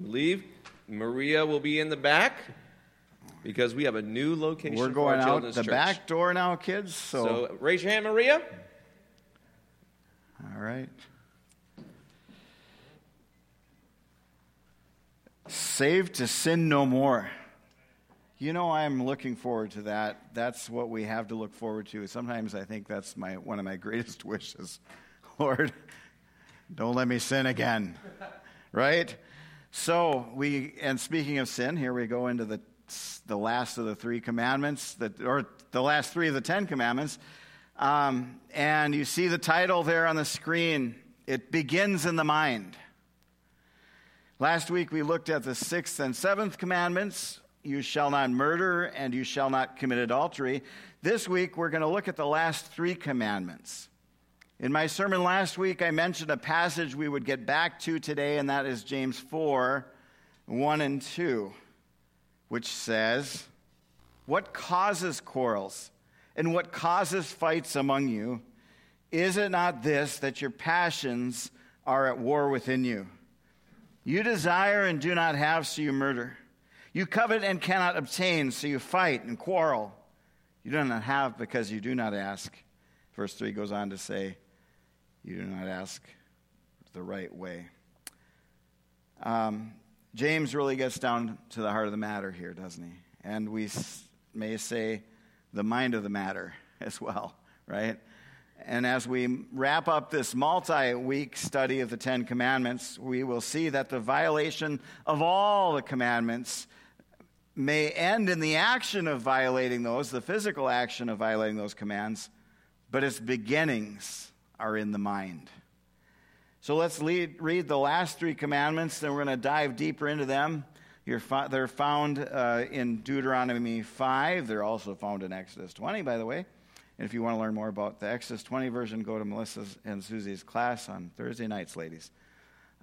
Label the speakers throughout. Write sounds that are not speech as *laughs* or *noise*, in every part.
Speaker 1: believe Maria will be in the back because we have a new location.
Speaker 2: We're going out the
Speaker 1: church.
Speaker 2: back door now, kids. So,
Speaker 1: So raise your hand, Maria.
Speaker 2: all right. Saved to sin no more. You know, I'm looking forward to that. That's what we have to look forward to. Sometimes I think that's my one of my *laughs* greatest wishes. Lord, don't let me sin again. right? So we and speaking of sin, here we go into the the last of the three commandments, that or the last three of the Ten Commandments. Um, and you see the title there on the screen. It begins in the mind. Last week we looked at the sixth and seventh commandments you shall not murder and you shall not commit adultery. This week we're going to look at the last three commandments. In my sermon last week, I mentioned a passage we would get back to today, and that is James 4 1 and 2, which says, What causes quarrels and what causes fights among you? Is it not this, that your passions are at war within you? You desire and do not have, so you murder. You covet and cannot obtain, so you fight and quarrel. You do not have because you do not ask. Verse 3 goes on to say, You do not ask the right way. Um, James really gets down to the heart of the matter here, doesn't he? And we may say the mind of the matter *laughs* as well, right? And as we wrap up this multi week study of the Ten Commandments, we will see that the violation of all the commandments may end in the action of violating those, the physical action of violating those commands, but its beginnings are in the mind. So let's lead, read the last three commandments, then we're going to dive deeper into them. they're found uh, in Deuteronomy 5. They're also found in Exodus 20, by the way. And if you want to learn more about the Exodus 20 version, go to Melissa's and Susie's class on Thursday nights, ladies.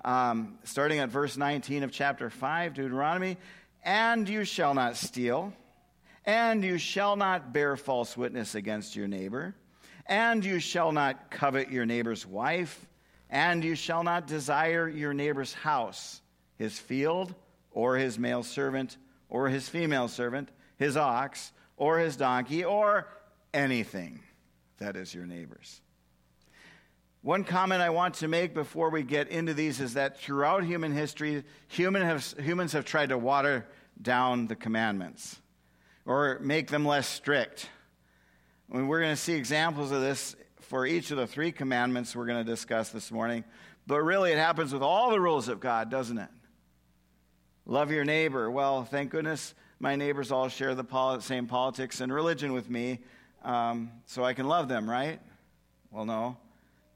Speaker 2: Um, starting at verse 19 of chapter 5, Deuteronomy, and you shall not steal, and you shall not bear false witness against your neighbor, and you shall not covet your neighbor's wife, and you shall not desire your neighbor's house, his field, or his male servant, or his female servant, his ox, or his donkey, or anything that is your neighbor's. One comment I want to make before we get into these is that throughout human history, human have, humans have tried to water down the commandments or make them less strict. We're going to see examples of this for each of the three commandments we're going to discuss this morning. But really, it happens with all the rules of God, doesn't it? Love your neighbor. Well, thank goodness my neighbors all share the same politics and religion with me um, so I can love them, right? Well, no.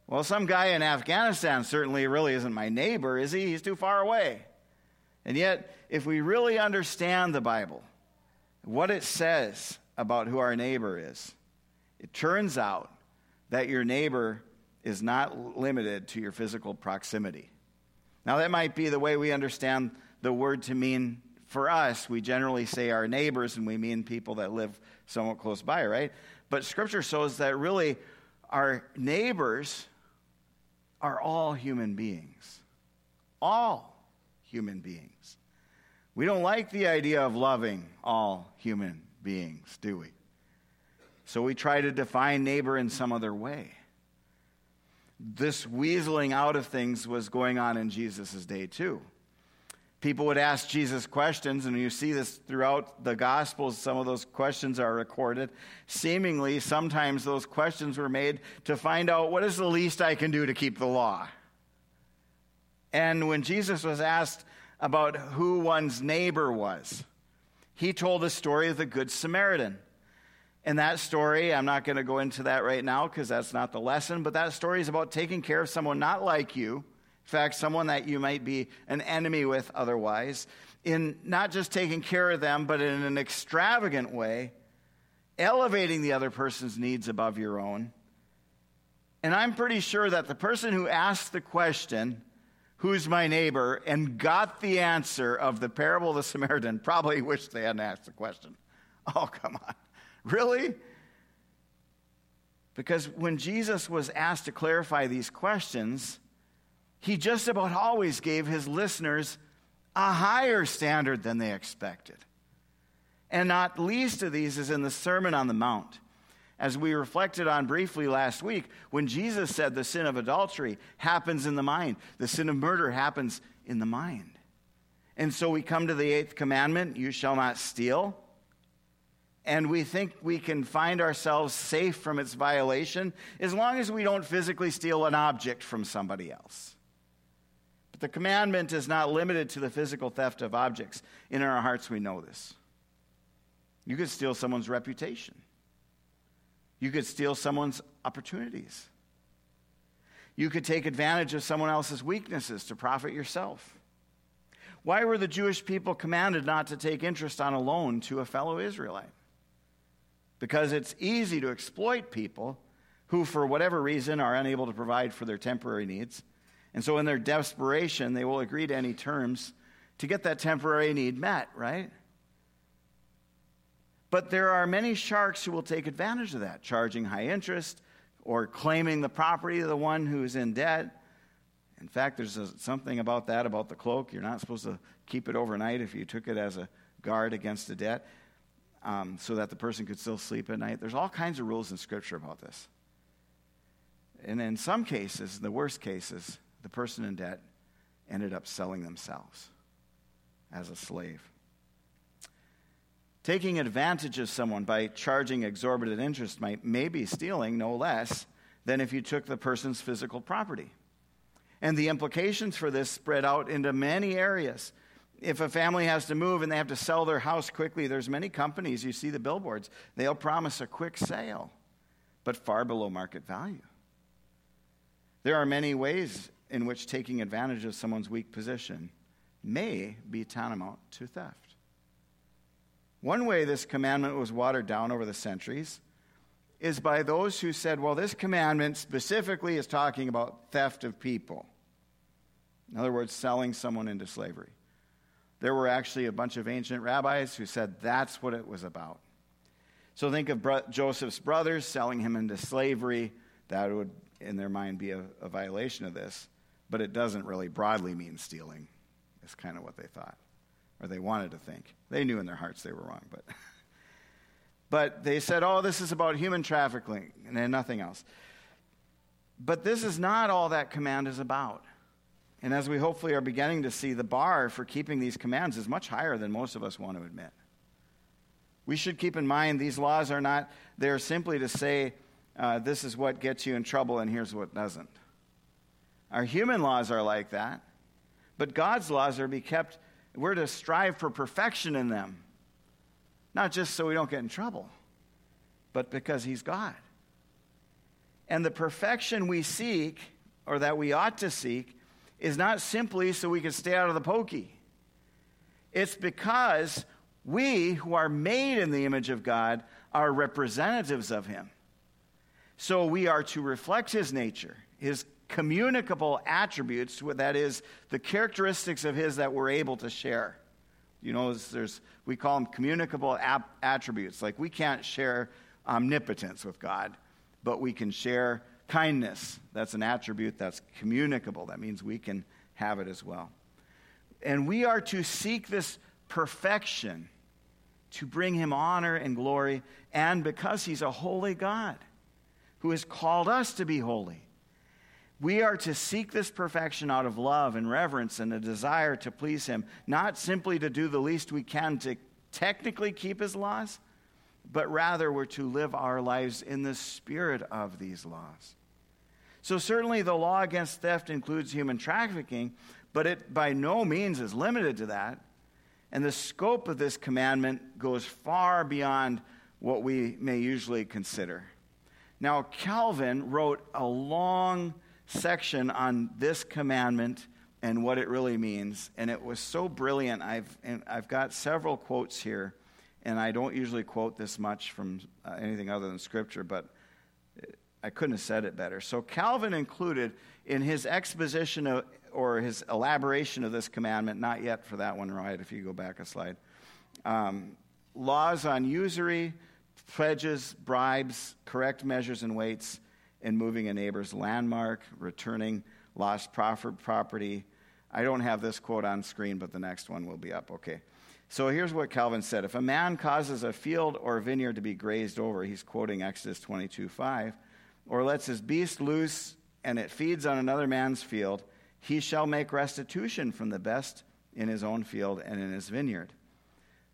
Speaker 2: Well, some guy in Afghanistan certainly really isn't my neighbor, is he? He's too far away. And yet, if we really understand the Bible, what it says about who our neighbor is, it turns out that your neighbor is not limited to your physical proximity. Now, that might be the way we understand the word to mean for us. We generally say our neighbors, and we mean people that live somewhat close by, right? But Scripture shows that really our neighbors are all human beings. All human beings. We don't like the idea of loving all human beings, do we? So we try to define neighbor in some other way. This weaseling out of things was going on in Jesus' day, too. People would ask Jesus questions, and you see this throughout the Gospels. Some of those questions are recorded. Seemingly, sometimes those questions were made to find out what is the least I can do to keep the law. And when Jesus was asked about who one's neighbor was, he told the story of the Good Samaritan. And that story, I'm not going to go into that right now because that's not the lesson, but that story is about taking care of someone not like you in fact, someone that you might be an enemy with otherwise, in not just taking care of them, but in an extravagant way, elevating the other person's needs above your own. And I'm pretty sure that the person who asked the question, Who's my neighbor? and got the answer of the parable of the Samaritan probably wished they hadn't asked the question. Oh, come on. *laughs* Really? Because when Jesus was asked to clarify these questions, he just about always gave his listeners a higher standard than they expected. And not least of these is in the Sermon on the Mount. As we reflected on briefly last week, when Jesus said the sin of adultery happens in the mind, the sin of murder happens in the mind. And so we come to the eighth commandment you shall not steal. And we think we can find ourselves safe from its violation as long as we don't physically steal an object from somebody else. But the commandment is not limited to the physical theft of objects. In our hearts, we know this. You could steal someone's reputation, you could steal someone's opportunities. You could take advantage of someone else's weaknesses to profit yourself. Why were the Jewish people commanded not to take interest on a loan to a fellow Israelite? Because it's easy to exploit people who, for whatever reason, are unable to provide for their temporary needs. And so, in their desperation, they will agree to any terms to get that temporary need met, right? But there are many sharks who will take advantage of that, charging high interest or claiming the property of the one who is in debt. In fact, there's a, something about that, about the cloak. You're not supposed to keep it overnight if you took it as a guard against a debt um, so that the person could still sleep at night. There's all kinds of rules in Scripture about this. And in some cases, the worst cases, the person in debt ended up selling themselves as a slave. Taking advantage of someone by charging exorbitant interest might maybe stealing no less than if you took the person's physical property. And the implications for this spread out into many areas. If a family has to move and they have to sell their house quickly, there's many companies, you see the billboards, they'll promise a quick sale, but far below market value. There are many ways in which taking advantage of someone's weak position may be tantamount to theft. One way this commandment was watered down over the centuries is by those who said, well, this commandment specifically is talking about theft of people. In other words, selling someone into slavery. There were actually a bunch of ancient rabbis who said that's what it was about. So think of bro- Joseph's brothers selling him into slavery. That would, in their mind, be a, a violation of this. But it doesn't really broadly mean stealing, is kind of what they thought or they wanted to think. They knew in their hearts they were wrong, but *laughs* but they said, "Oh, this is about human trafficking and nothing else." But this is not all that command is about. And as we hopefully are beginning to see, the bar for keeping these commands is much higher than most of us want to admit. We should keep in mind these laws are not there simply to say, uh, this is what gets you in trouble and here's what doesn't. Our human laws are like that, but God's laws are to be kept we're to strive for perfection in them. Not just so we don't get in trouble, but because He's God. And the perfection we seek, or that we ought to seek, is not simply so we can stay out of the pokey. It's because we, who are made in the image of God, are representatives of Him. So we are to reflect His nature, His communicable attributes, that is, the characteristics of his that we're able to share. You know, there's, we call them communicable attributes. Like we can't share omnipotence with God, but we can share kindness. That's an attribute that's communicable. That means we can have it as well. And we are to seek this perfection to bring him honor and glory, and because he's a holy God who has called us to be holy. We are to seek this perfection out of love and reverence and a desire to please Him, not simply to do the least we can to technically keep His laws, but rather we're to live our lives in the spirit of these laws. So, certainly, the law against theft includes human trafficking, but it by no means is limited to that. And the scope of this commandment goes far beyond what we may usually consider. Now, Calvin wrote a long section on this commandment and what it really means. And it was so brilliant. I've, I've got several quotes here, and I don't usually quote this much from uh, anything other than Scripture, but I couldn't have said it better. So Calvin included in his exposition of, or his elaboration of this commandment, not yet for that one, right? If you go back a slide, um, laws on usury, pledges, bribes, correct measures and weights in moving a neighbor's landmark, returning lost property, I don't have this quote on screen, but the next one will be up. Okay. So here's what Calvin said If a man causes a field or vineyard to be grazed over, he's quoting Exodus 22 5, or lets his beast loose and it feeds on another man's field, he shall make restitution from the best in his own field and in his vineyard.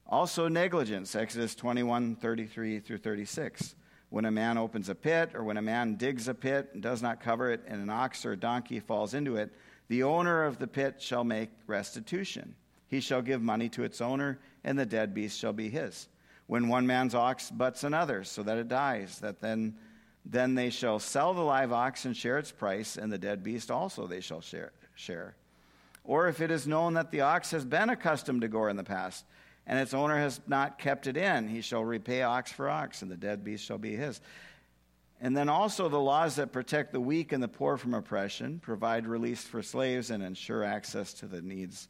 Speaker 2: Also, negligence, Exodus 21 33 through 36. When a man opens a pit, or when a man digs a pit and does not cover it, and an ox or a donkey falls into it, the owner of the pit shall make restitution. He shall give money to its owner, and the dead beast shall be his. When one man's ox butts another, so that it dies, that then, then they shall sell the live ox and share its price, and the dead beast also they shall share. share. Or if it is known that the ox has been accustomed to gore in the past, and its owner has not kept it in, he shall repay ox for ox, and the dead beast shall be his. And then also the laws that protect the weak and the poor from oppression, provide release for slaves, and ensure access to the needs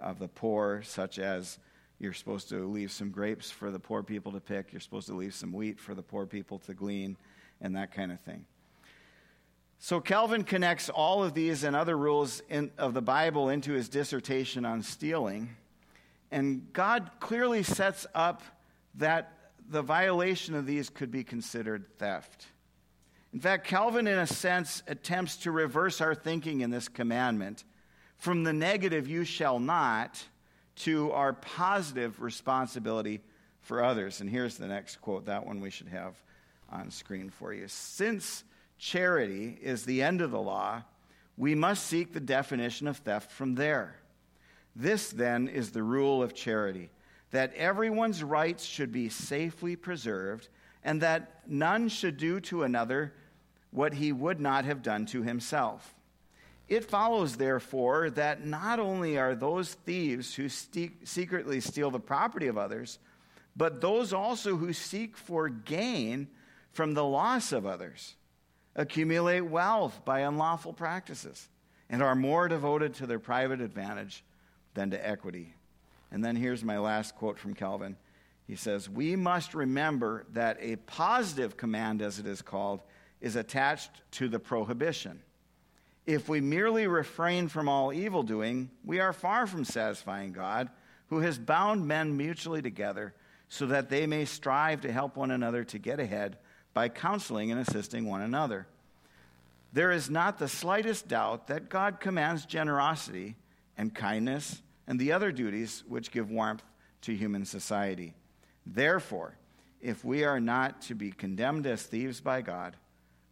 Speaker 2: of the poor, such as you're supposed to leave some grapes for the poor people to pick, you're supposed to leave some wheat for the poor people to glean, and that kind of thing. So Calvin connects all of these and other rules in, of the Bible into his dissertation on stealing. And God clearly sets up that the violation of these could be considered theft. In fact, Calvin, in a sense, attempts to reverse our thinking in this commandment from the negative, you shall not, to our positive responsibility for others. And here's the next quote, that one we should have on screen for you. Since charity is the end of the law, we must seek the definition of theft from there. This, then, is the rule of charity that everyone's rights should be safely preserved, and that none should do to another what he would not have done to himself. It follows, therefore, that not only are those thieves who secretly steal the property of others, but those also who seek for gain from the loss of others, accumulate wealth by unlawful practices, and are more devoted to their private advantage than to equity. And then here's my last quote from Calvin. He says, We must remember that a positive command, as it is called, is attached to the prohibition. If we merely refrain from all evil doing, we are far from satisfying God, who has bound men mutually together so that they may strive to help one another to get ahead by counseling and assisting one another. There is not the slightest doubt that God commands generosity and kindness and the other duties which give warmth to human society. Therefore, if we are not to be condemned as thieves by God,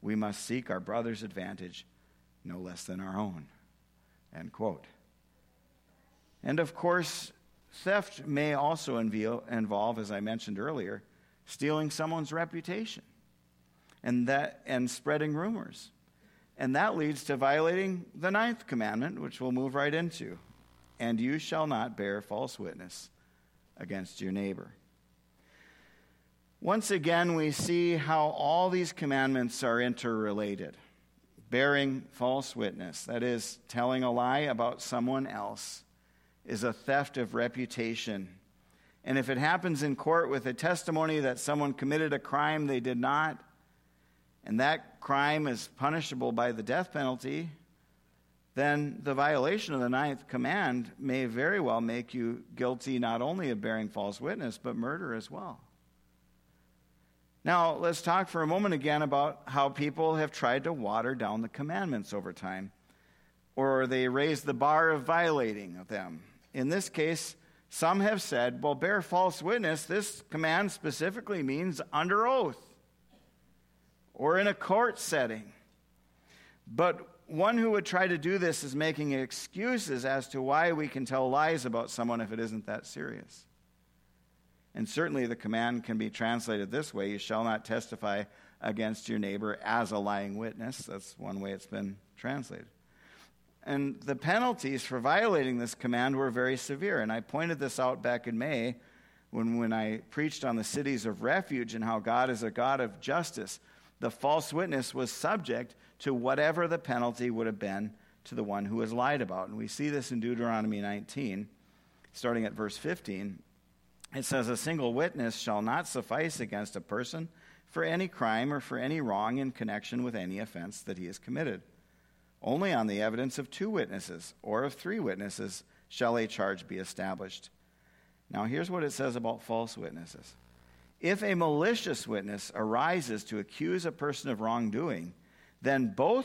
Speaker 2: we must seek our brother's advantage no less than our own. End quote. And of course, theft may also involve, as I mentioned earlier, stealing someone's reputation and, that, and spreading rumors. And that leads to violating the ninth commandment, which we'll move right into and you shall not bear false witness against your neighbor. Once again, we see how all these commandments are interrelated. Bearing false witness, that is, telling a lie about someone else, is a theft of reputation. And if it happens in court with a testimony that someone committed a crime they did not, and that crime is punishable by the death penalty, then the violation of the ninth command may very well make you guilty not only of bearing false witness, but murder as well. Now, let's talk for a moment again about how people have tried to water down the commandments over time, or they raise the bar of violating them. In this case, some have said, well, bear false witness, this command specifically means under oath or in a court setting. But one who would try to do this is making excuses as to why we can tell lies about someone if it isn't that serious. And certainly the command can be translated this way you shall not testify against your neighbor as a lying witness. That's one way it's been translated. And the penalties for violating this command were very severe. And I pointed this out back in May when, when I preached on the cities of refuge and how God is a God of justice. The false witness was subject to whatever the penalty would have been to the one who was lied about. And we see this in Deuteronomy 19, starting at verse 15. It says, A single witness shall not suffice against a person for any crime or for any wrong in connection with any offense that he has committed. Only on the evidence of two witnesses or of three witnesses shall a charge be established. Now, here's what it says about false witnesses. If a malicious witness arises to accuse a person of wrongdoing, then both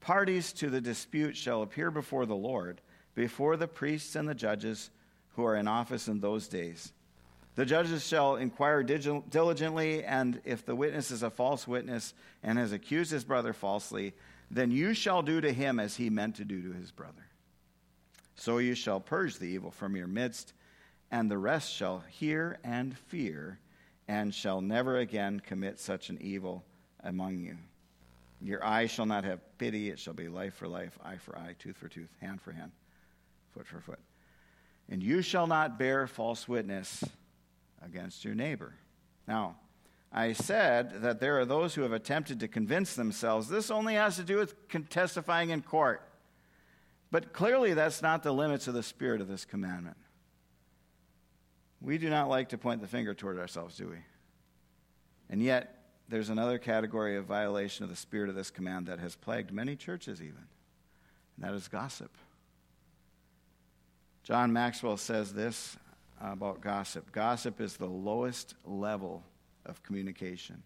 Speaker 2: parties to the dispute shall appear before the Lord, before the priests and the judges who are in office in those days. The judges shall inquire diligently, and if the witness is a false witness and has accused his brother falsely, then you shall do to him as he meant to do to his brother. So you shall purge the evil from your midst, and the rest shall hear and fear, and shall never again commit such an evil among you. Your eye shall not have pity, it shall be life for life, eye for eye, tooth for tooth, hand for hand, foot for foot. And you shall not bear false witness against your neighbor. Now, I said that there are those who have attempted to convince themselves this only has to do with testifying in court. But clearly, that's not the limits of the spirit of this commandment. We do not like to point the finger toward ourselves, do we? And yet, there's another category of violation of the spirit of this command that has plagued many churches, even, and that is gossip. John Maxwell says this about gossip gossip is the lowest level of communication,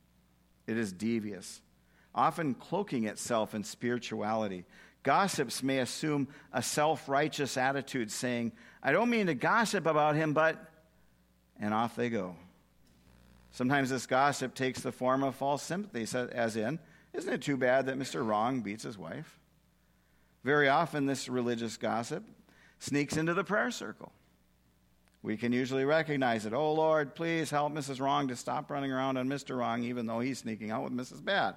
Speaker 2: it is devious, often cloaking itself in spirituality. Gossips may assume a self righteous attitude, saying, I don't mean to gossip about him, but. And off they go. Sometimes this gossip takes the form of false sympathy, as in, Isn't it too bad that Mr. Wrong beats his wife? Very often, this religious gossip sneaks into the prayer circle. We can usually recognize it. Oh, Lord, please help Mrs. Wrong to stop running around on Mr. Wrong, even though he's sneaking out with Mrs. Bad.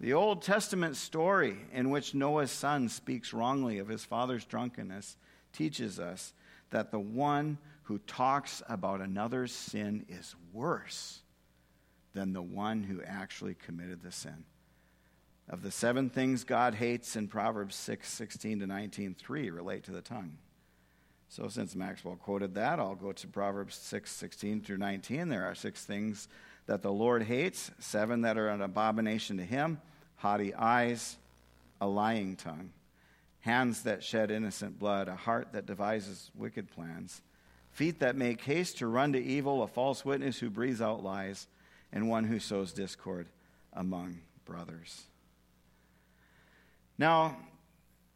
Speaker 2: The Old Testament story in which Noah's son speaks wrongly of his father's drunkenness teaches us that the one who talks about another's sin is worse than the one who actually committed the sin. Of the seven things God hates in Proverbs 6 16 to 19, three relate to the tongue. So, since Maxwell quoted that, I'll go to Proverbs 6 16 through 19. There are six things that the Lord hates, seven that are an abomination to him haughty eyes, a lying tongue, hands that shed innocent blood, a heart that devises wicked plans, feet that make haste to run to evil, a false witness who breathes out lies, and one who sows discord among brothers. Now,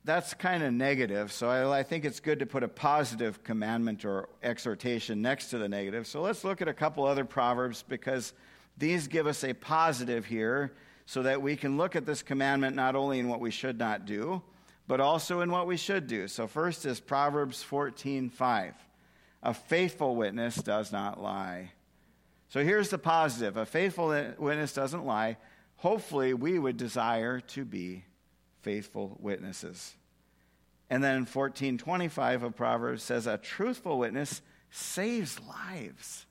Speaker 2: that's kind of negative, so I, I, think it's good to put a positive commandment or exhortation next to the negative. So let's look at a couple other proverbs because these give us a positive here so that we can look at this commandment not only in what we should not do, but also in what we should do. So first is Proverbs 14:5. A faithful witness does not lie. So here's the positive. A faithful witness doesn't lie. Hopefully, we would desire to be faithful witnesses. And then 1425 of Proverbs says, A truthful witness saves lives.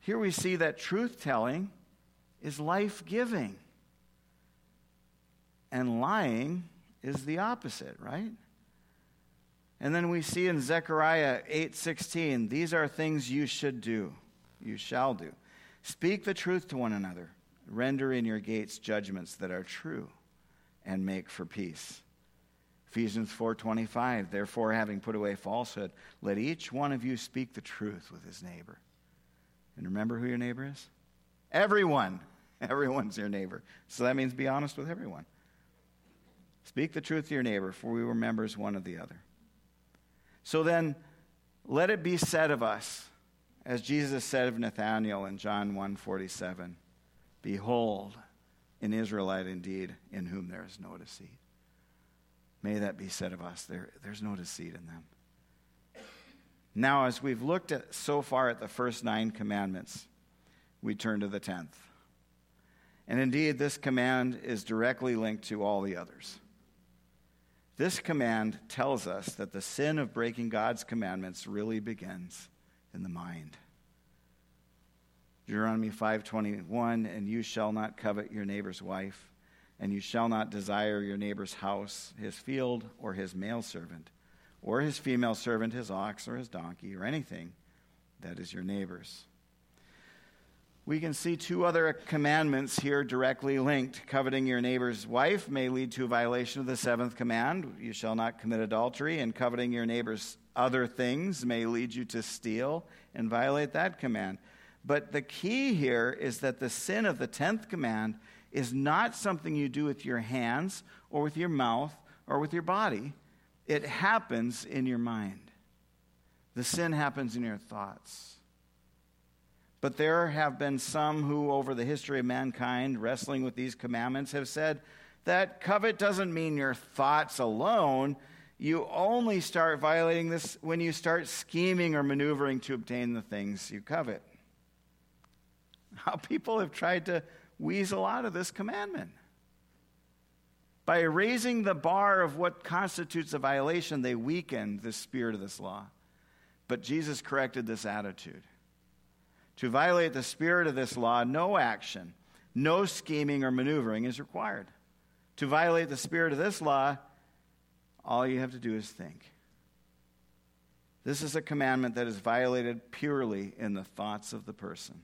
Speaker 2: Here we see that truth telling is life giving. And lying is the opposite, right? And then we see in Zechariah 8:16, these are things you should do. You shall do. Speak the truth to one another. Render in your gates judgments that are true and make for peace. Ephesians 4:25 Therefore having put away falsehood let each one of you speak the truth with his neighbor. And remember who your neighbor is? Everyone. *laughs* Everyone's your neighbor. So that means be honest with everyone. Speak the truth to your neighbor for we were members one of the other. So then let it be said of us as Jesus said of Nathanael in John 1:47 Behold an Israelite indeed in whom there is no deceit. May that be said of us. There, there's no deceit in them. Now, as we've looked at so far at the first nine commandments, we turn to the tenth. And indeed, this command is directly linked to all the others. This command tells us that the sin of breaking God's commandments really begins in the mind. Deuteronomy 5:21 and you shall not covet your neighbor's wife and you shall not desire your neighbor's house, his field, or his male servant, or his female servant, his ox, or his donkey, or anything that is your neighbor's. We can see two other commandments here directly linked. Coveting your neighbor's wife may lead to a violation of the seventh command you shall not commit adultery, and coveting your neighbor's other things may lead you to steal and violate that command. But the key here is that the sin of the tenth command is not something you do with your hands or with your mouth or with your body, it happens in your mind. The sin happens in your thoughts. But there have been some who, over the history of mankind, wrestling with these commandments, have said that covet doesn't mean your thoughts alone. You only start violating this when you start scheming or maneuvering to obtain the things you covet. How people have tried to weasel out of this commandment. By raising the bar of what constitutes a violation, they weakened the spirit of this law. But Jesus corrected this attitude. To violate the spirit of this law, no action, no scheming or maneuvering is required. To violate the spirit of this law, all you have to do is think. This is a commandment that is violated purely in the thoughts of the person.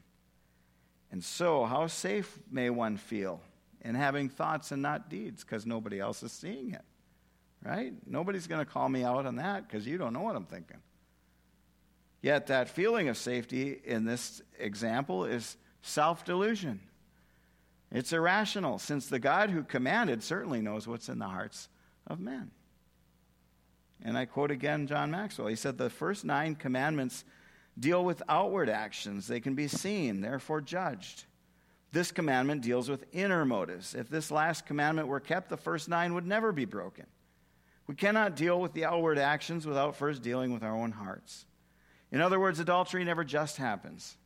Speaker 2: And so, how safe may one feel in having thoughts and not deeds because nobody else is seeing it? Right? Nobody's going to call me out on that because you don't know what I'm thinking. Yet, that feeling of safety in this example is self delusion. It's irrational, since the God who commanded certainly knows what's in the hearts of men. And I quote again John Maxwell. He said, The first nine commandments deal with outward actions, they can be seen, therefore judged. This commandment deals with inner motives. If this last commandment were kept, the first nine would never be broken. We cannot deal with the outward actions without first dealing with our own hearts. In other words, adultery never just happens.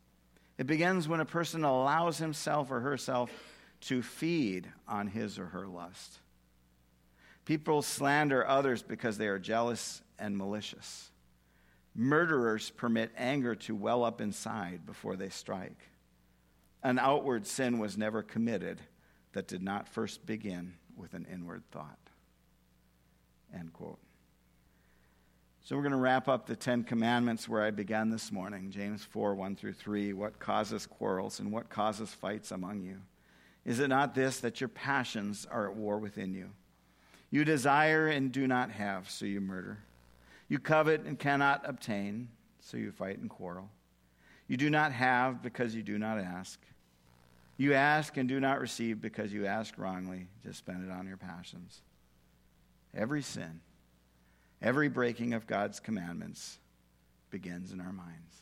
Speaker 2: It begins when a person allows himself or herself to feed on his or her lust. People slander others because they are jealous and malicious. Murderers permit anger to well up inside before they strike. An outward sin was never committed that did not first begin with an inward thought. End quote. So we're going to wrap up the Ten Commandments where I began this morning James 4 1 through 3. What causes quarrels and what causes fights among you? Is it not this that your passions are at war within you? You desire and do not have, so you murder. You covet and cannot obtain, so you fight and quarrel. You do not have because you do not ask. You ask and do not receive because you ask wrongly to spend it on your passions. Every sin Every breaking of God's commandments begins in our minds.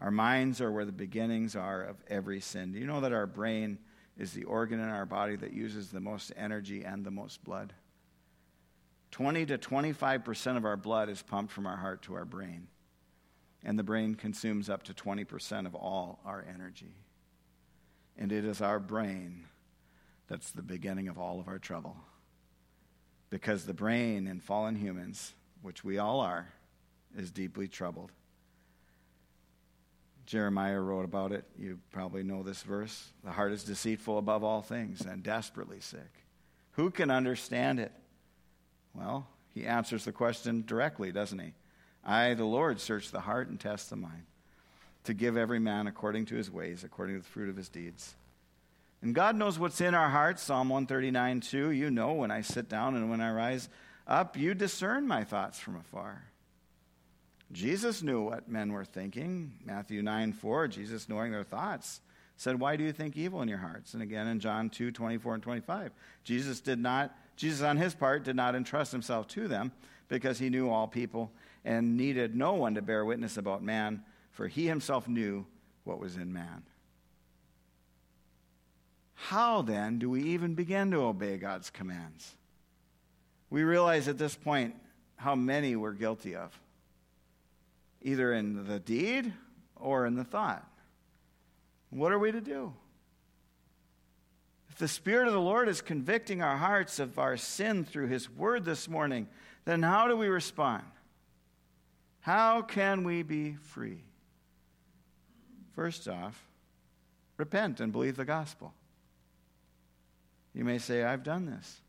Speaker 2: Our minds are where the beginnings are of every sin. Do you know that our brain is the organ in our body that uses the most energy and the most blood? 20 to 25% of our blood is pumped from our heart to our brain, and the brain consumes up to 20% of all our energy. And it is our brain that's the beginning of all of our trouble because the brain in fallen humans, which we all are, is deeply troubled. Jeremiah wrote about it. You probably know this verse. The heart is deceitful above all things and desperately sick. Who can understand it? Well, he answers the question directly, doesn't he? I, the Lord, search the heart and test the mind to give every man according to his ways, according to the fruit of his deeds. And God knows what's in our hearts. Psalm 139 2. You know when I sit down and when I rise up, you discern my thoughts from afar. Jesus knew what men were thinking. Matthew 9 4, Jesus knowing their thoughts said, Why do you think evil in your hearts? And again in John 2 24 and 25. Jesus did not, Jesus on his part did not entrust himself to them because he knew all people and needed no one to bear witness about man, for he himself knew what was in man. How then do we even begin to obey God's commands? We realize at this point how many we're guilty of, either in the deed or in the thought. What are we to do? If the Spirit of the Lord is convicting our hearts of our sin through His Word this morning, then how do we respond? How can we be free? First off, repent and believe the gospel. You may say, I've done this.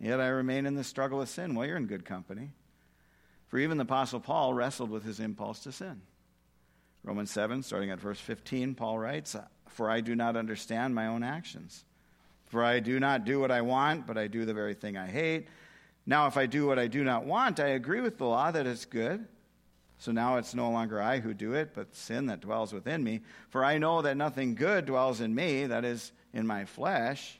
Speaker 2: Yet I remain in the struggle with sin. Well, you're in good company. For even the Apostle Paul wrestled with his impulse to sin. Romans 7, starting at verse 15, Paul writes, For I do not understand my own actions. For I do not do what I want, but I do the very thing I hate. Now, if I do what I do not want, I agree with the law that it's good. So now it's no longer I who do it, but sin that dwells within me. For I know that nothing good dwells in me, that is, in my flesh.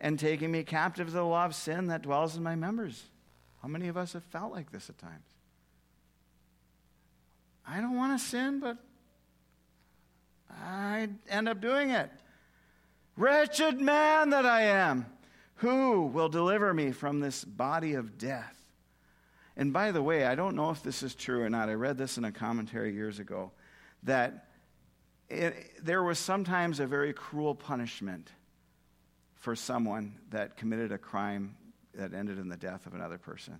Speaker 2: and taking me captive to the law of sin that dwells in my members. How many of us have felt like this at times? I don't want to sin, but I end up doing it. Wretched man that I am, who will deliver me from this body of death? And by the way, I don't know if this is true or not. I read this in a commentary years ago that it, there was sometimes a very cruel punishment for someone that committed a crime that ended in the death of another person.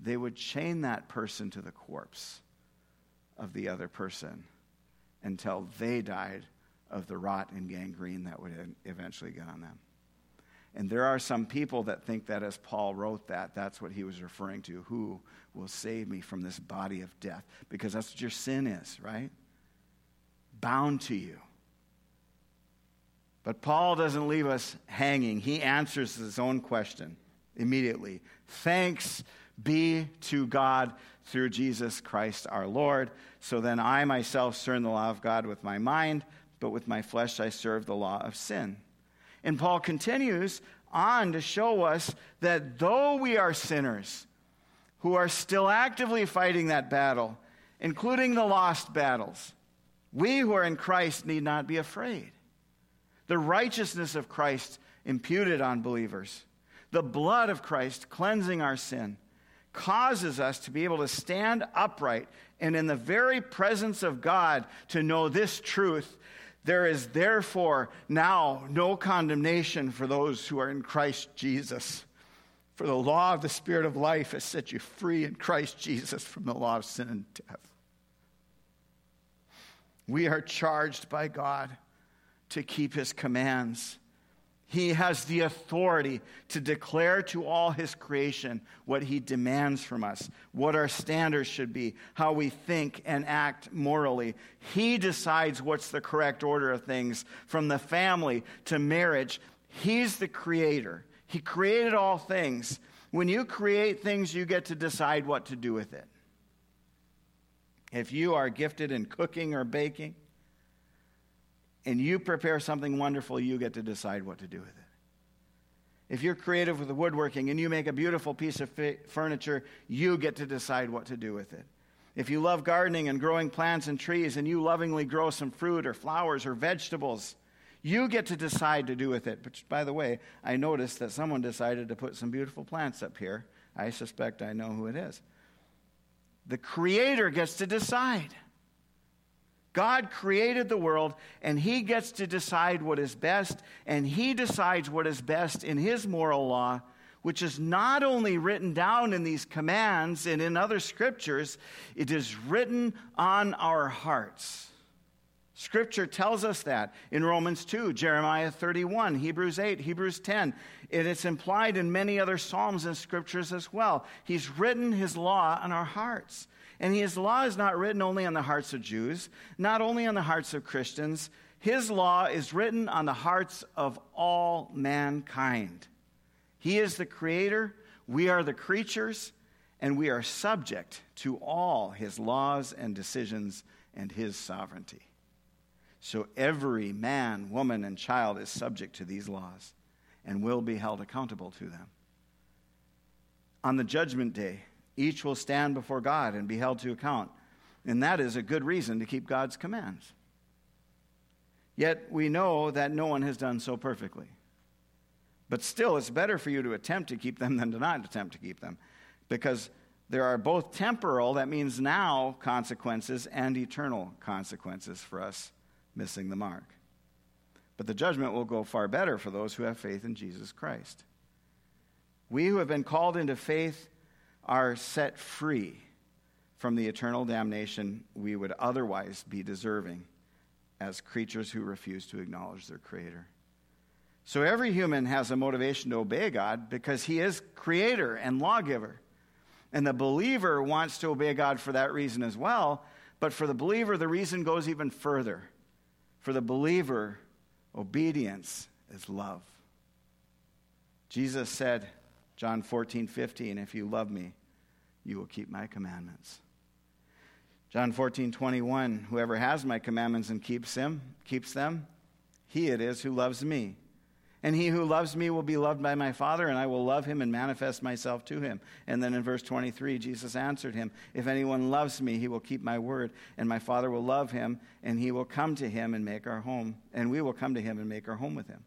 Speaker 2: They would chain that person to the corpse of the other person until they died of the rot and gangrene that would eventually get on them. And there are some people that think that as Paul wrote that, that's what he was referring to. Who will save me from this body of death? Because that's what your sin is, right? Bound to you. But Paul doesn't leave us hanging. He answers his own question immediately. Thanks be to God through Jesus Christ our Lord. So then I myself serve the law of God with my mind, but with my flesh I serve the law of sin. And Paul continues on to show us that though we are sinners who are still actively fighting that battle, including the lost battles, we who are in Christ need not be afraid. The righteousness of Christ imputed on believers, the blood of Christ cleansing our sin, causes us to be able to stand upright and in the very presence of God to know this truth. There is therefore now no condemnation for those who are in Christ Jesus. For the law of the Spirit of life has set you free in Christ Jesus from the law of sin and death. We are charged by God to keep his commands he has the authority to declare to all his creation what he demands from us, what our standards should be, how we think and act morally. He decides what's the correct order of things from the family to marriage. He's the creator. He created all things. When you create things, you get to decide what to do with it. If you are gifted in cooking or baking, and you prepare something wonderful, you get to decide what to do with it. If you're creative with the woodworking and you make a beautiful piece of furniture, you get to decide what to do with it. If you love gardening and growing plants and trees and you lovingly grow some fruit or flowers or vegetables, you get to decide to do with it. But by the way, I noticed that someone decided to put some beautiful plants up here. I suspect I know who it is. The Creator gets to decide. God created the world, and He gets to decide what is best, and He decides what is best in His moral law, which is not only written down in these commands and in other scriptures, it is written on our hearts. Scripture tells us that in Romans 2, Jeremiah 31, Hebrews 8, Hebrews 10. And it's implied in many other Psalms and Scriptures as well. He's written His law on our hearts. And his law is not written only on the hearts of Jews, not only on the hearts of Christians. His law is written on the hearts of all mankind. He is the creator, we are the creatures, and we are subject to all his laws and decisions and his sovereignty. So every man, woman, and child is subject to these laws and will be held accountable to them. On the judgment day, each will stand before God and be held to account. And that is a good reason to keep God's commands. Yet we know that no one has done so perfectly. But still, it's better for you to attempt to keep them than to not attempt to keep them. Because There are both temporal, that means now, consequences, and eternal consequences for us missing the mark. But the judgment will go far better for those who have faith in Jesus Christ. We who have been called into faith are set free from the eternal damnation we would otherwise be deserving as creatures who refuse to acknowledge their Creator. So every human has a motivation to obey God because He is Creator and lawgiver. And the believer wants to obey God for that reason as well. But for the believer, the reason goes even further. For the believer, obedience is love. Jesus said, John 14, 15, if you love me, you will keep my commandments. John 14, 21, whoever has my commandments and keeps them, keeps them, he it is who loves me. And he who loves me will be loved by my Father, and I will love him and manifest myself to him. And then in verse 23, Jesus answered him, If anyone loves me, he will keep my word, and my Father will love him, and he will come to him and make our home, and we will come to him and make our home with him.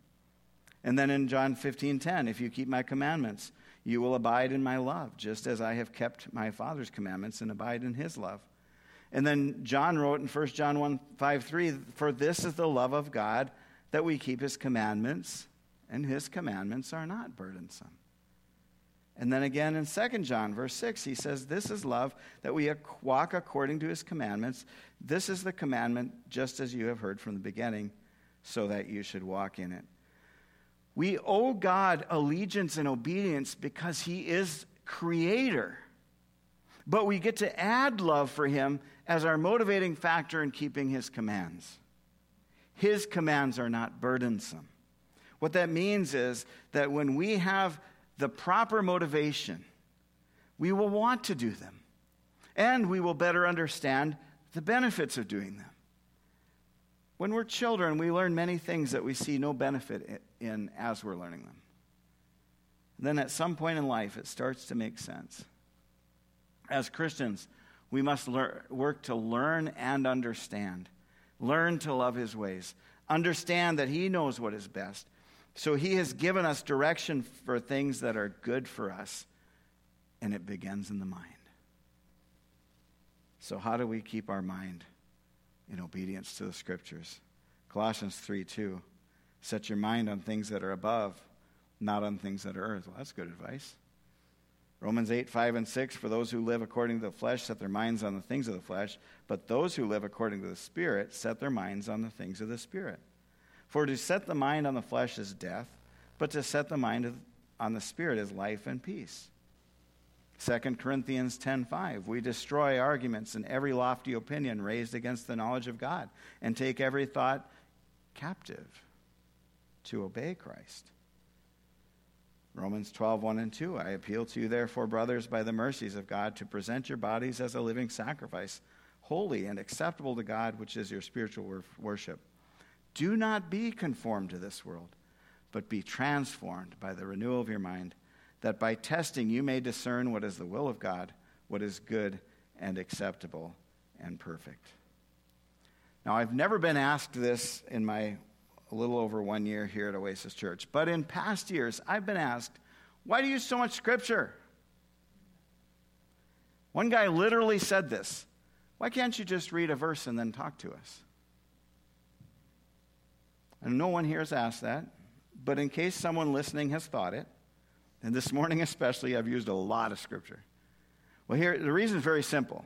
Speaker 2: And then in John 15, 10, if you keep my commandments, you will abide in my love, just as I have kept my Father's commandments and abide in his love. And then John wrote in 1 John 1, 5, 3, For this is the love of God, that we keep his commandments and his commandments are not burdensome. And then again in 2 John, verse 6, he says, This is love, that we walk according to his commandments. This is the commandment, just as you have heard from the beginning, so that you should walk in it. We owe God allegiance and obedience because he is creator. But we get to add love for him as our motivating factor in keeping his commands. His commands are not burdensome. What that means is that when we have the proper motivation, we will want to do them. And we will better understand the benefits of doing them. When we're children, we learn many things that we see no benefit in as we're learning them. Then at some point in life, it starts to make sense. As Christians, we must lear- work to learn and understand. Learn to love his ways. Understand that he knows what is best so he has given us direction for things that are good for us, and it begins in the mind. So, how do we keep our mind in obedience to the scriptures? Colossians 3 2. Set your mind on things that are above, not on things that are earth. Well, that's good advice. Romans 8, 5, and 6. For those who live according to the flesh set their minds on the things of the flesh, but those who live according to the Spirit set their minds on the things of the Spirit. For to set the mind on the flesh is death, but to set the mind on the spirit is life and peace. 2 Corinthians 10:5 We destroy arguments and every lofty opinion raised against the knowledge of God and take every thought captive to obey Christ. Romans 12, 1 and 2. I appeal to you, therefore, brothers, by the mercies of God, to present your bodies as a living sacrifice, holy and acceptable to God, which is your spiritual worship. Do not be conformed to this world, but be transformed by the renewal of your mind, that by testing you may discern what is the will of God, what is good and acceptable and perfect. Now, I've never been asked this in my a little over one year here at Oasis Church, but in past years, I've been asked, why do you use so much scripture? One guy literally said this Why can't you just read a verse and then talk to us? And no one here has asked that, but in case someone listening has thought it, and this morning especially, I've used a lot of scripture. Well, here, the reason is very simple.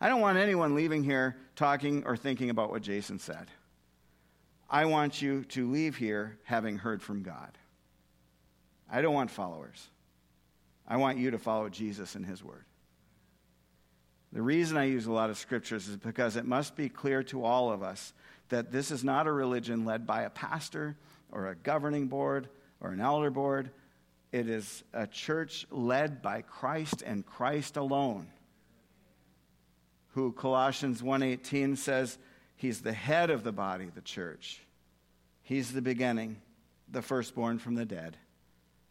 Speaker 2: I don't want anyone leaving here talking or thinking about what Jason said. I want you to leave here having heard from God. I don't want followers. I want you to follow Jesus and his word. The reason I use a lot of scriptures is because it must be clear to all of us that this is not a religion led by a pastor or a governing board or an elder board. It is a church led by Christ and Christ alone. Who Colossians 1:18 says he's the head of the body, the church. He's the beginning, the firstborn from the dead,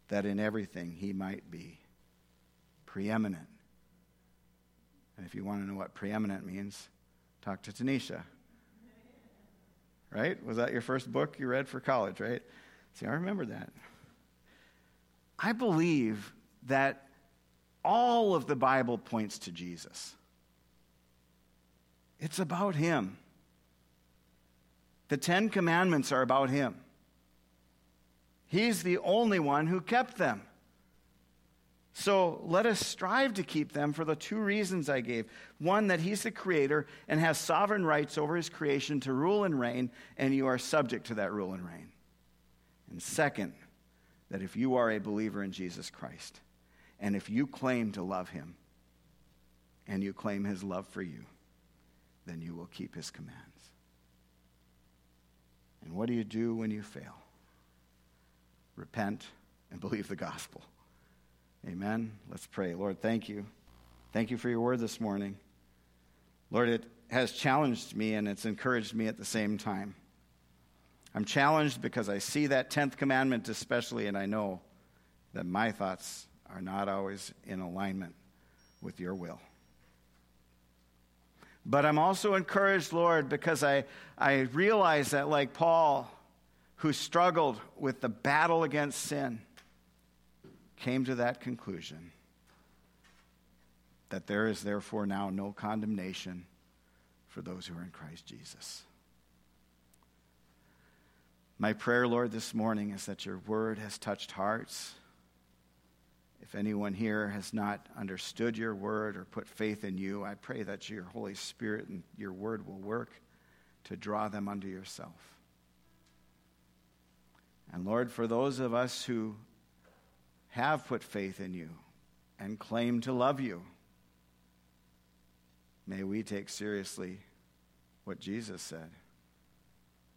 Speaker 2: that in everything he might be preeminent. And if you want to know what preeminent means, talk to Tanisha right? Was that your first book you read for college, right? See, I remember that. I believe that all of the Bible points to Jesus. It's about Him. The Ten Commandments are about Him. He's the only one who kept them. So let us strive to keep them for the two reasons I gave. One, that He's the Creator and has sovereign rights over His creation to rule and reign, and you are subject to that rule and reign. And second, that if you are a believer in Jesus Christ, and if you claim to love Him, and you claim His love for you, then you will keep His commands. And what do you do when you fail? Repent and *laughs* believe the gospel. Amen. Let's pray. Lord, thank you. Thank you for your word this morning. Lord, it has challenged me and it's encouraged me at the same time. I'm challenged because I see that 10th commandment, especially, and I know that my thoughts are not always in alignment with your will. But I'm also encouraged, Lord, because I, I realize that, like Paul, who struggled with the battle against sin, came to that conclusion that there is therefore now no condemnation for those who are in Christ Jesus. My prayer, Lord, this morning is that your word has touched hearts. If anyone here has not understood your word or put faith in you, I pray that your Holy Spirit and your word will work to draw them unto yourself. And Lord, for those of us who have put faith in you and claim to love you, may we take seriously what Jesus said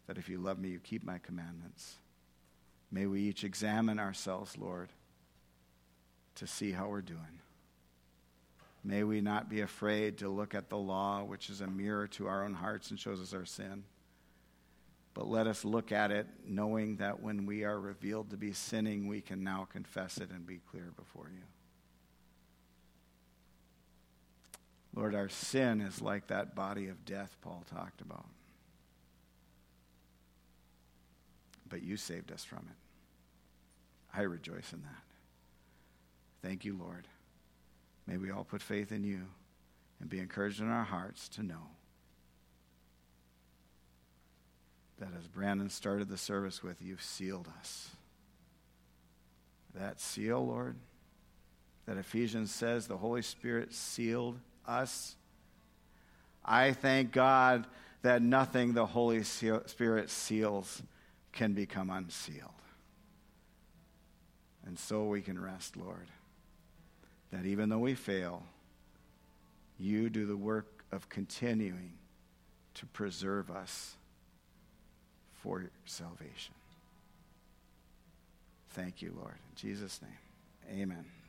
Speaker 2: that if you love me, you keep my commandments. May we each examine ourselves, Lord, to see how we're doing. May we not be afraid to look at the law, which is a mirror to our own hearts and shows us our sin. But let us look at it knowing that when we are revealed to be sinning, we can now confess it and be clear before you. Lord, our sin is like that body of death Paul talked about. But you saved us from it. I rejoice in that. Thank you, Lord. May we all put faith in you and be encouraged in our hearts to know that as Brandon started the service with, you've sealed us. That seal, Lord, that Ephesians says the Holy Spirit sealed us. I thank God that nothing the Holy Spirit seals can become unsealed. And so we can rest, Lord, that even though we fail, you do the work of continuing to preserve us for salvation. Thank you, Lord. In Jesus' name, amen.